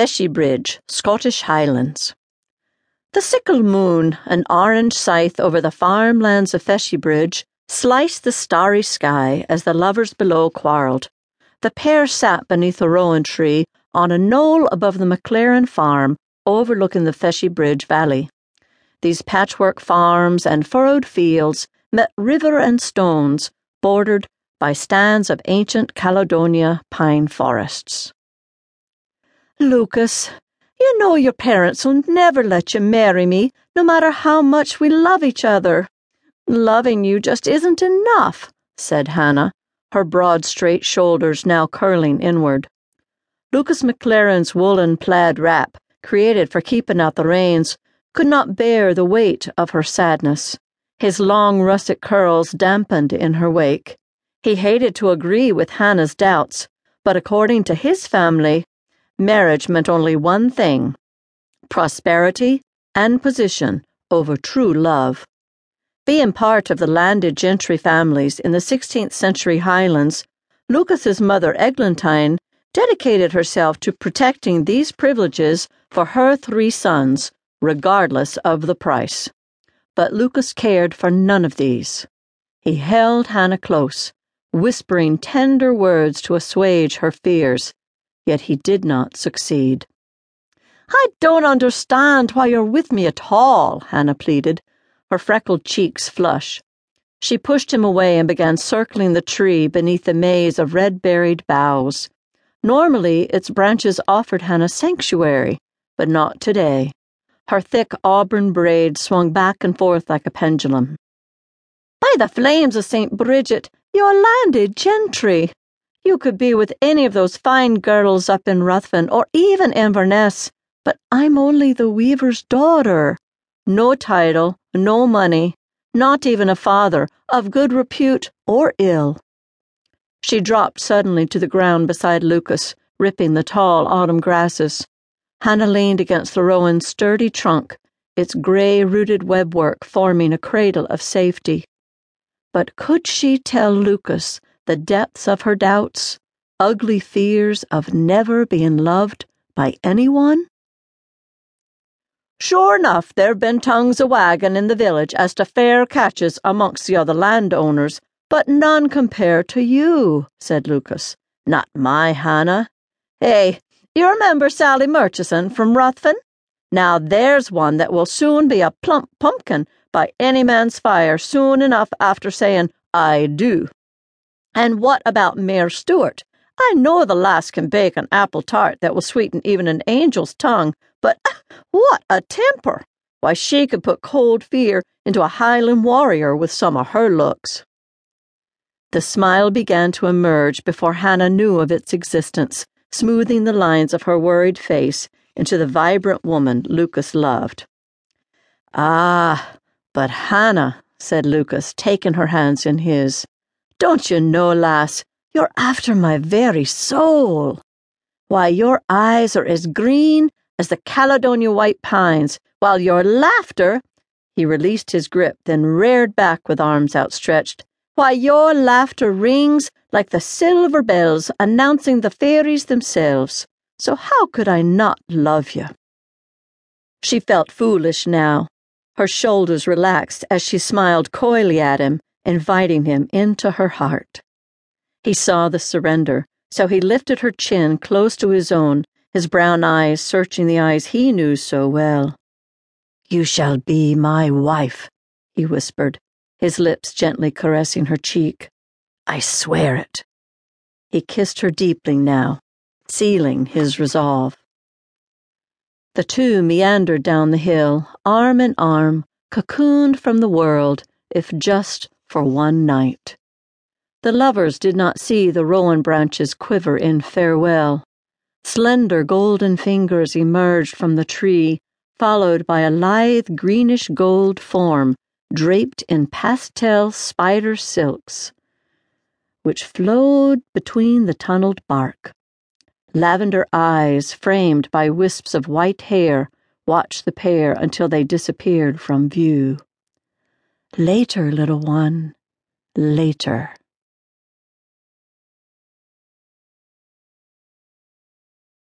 Feshiebridge, Scottish Highlands. The sickle moon, an orange scythe over the farmlands of Feshie sliced the starry sky as the lovers below quarrelled. The pair sat beneath a rowan tree on a knoll above the MacLaren farm overlooking the Feshie Valley. These patchwork farms and furrowed fields met river and stones bordered by stands of ancient Caledonia pine forests. Lukas, you know your parents will never let you marry me, no matter how much we love each other. Loving you just isn't enough, said Hannah, her broad, straight shoulders now curling inward. Lukas MacLaren's woolen plaid wrap, created for keeping out the rains, could not bear the weight of her sadness. His long russet curls dampened in her wake. He hated to agree with Hannah's doubts, but according to his family, marriage meant only one thing prosperity and position over true love. Being part of the landed gentry families in the 16th century Highlands, Lukas's mother Eglantine dedicated herself to protecting these privileges for her three sons, regardless of the price. But Lukas cared for none of these. He held Hannah close, whispering tender words to assuage her fears yet he did not succeed. I don't understand why you're with me at all, Hannah pleaded, her freckled cheeks flush. She pushed him away and began circling the tree beneath the maze of red berried boughs. Normally, its branches offered Hannah sanctuary, but not today. Her thick auburn braid swung back and forth like a pendulum. By the flames of St. Bridget, you're landed gentry. You could be with any of those fine girls up in Ruthven or even Inverness, but I'm only the weaver's daughter. No title, no money, not even a father, of good repute or ill. She dropped suddenly to the ground beside Lukas, ripping the tall autumn grasses. Hannah leaned against the rowan's sturdy trunk, its grey rooted webwork forming a cradle of safety. But could she tell Lukas the depths of her doubts, ugly fears of never being loved by anyone? Sure enough, there've been tongues a wagging in the village as to fair catches amongst the other landowners, but none compare to you, said Lukas. Not my Hannah. Hey, you remember Sally Murchison from Ruthven? Now there's one that will soon be a plump pumpkin by any man's fire soon enough after saying, I do. And what about Mayor Stewart? I know the lass can bake an apple tart that will sweeten even an angel's tongue, but what a temper! Why, she could put cold fear into a Highland warrior with some of her looks. The smile began to emerge before Hannah knew of its existence, smoothing the lines of her worried face into the vibrant woman Lukas loved. Ah, but Hannah, said Lukas, taking her hands in his. Don't you know, lass, you're after my very soul. Why, your eyes are as green as the Caledonia white pines, while your laughter. He released his grip, then reared back with arms outstretched. Why, your laughter rings like the silver bells announcing the fairies themselves. So how could I not love you? She felt foolish now. Her shoulders relaxed as she smiled coyly at him inviting him into her heart. He saw the surrender, so he lifted her chin close to his own, his brown eyes searching the eyes he knew so well. You shall be my wife, he whispered, his lips gently caressing her cheek. I swear it. He kissed her deeply now, sealing his resolve. The two meandered down the hill, arm in arm, cocooned from the world, if just for one night. The lovers did not see the rowan branches quiver in farewell. Slender golden fingers emerged from the tree, followed by a lithe greenish gold form draped in pastel spider silks, which flowed between the tunneled bark. Lavender eyes, framed by wisps of white hair, watched the pair until they disappeared from view. Later, little one, later.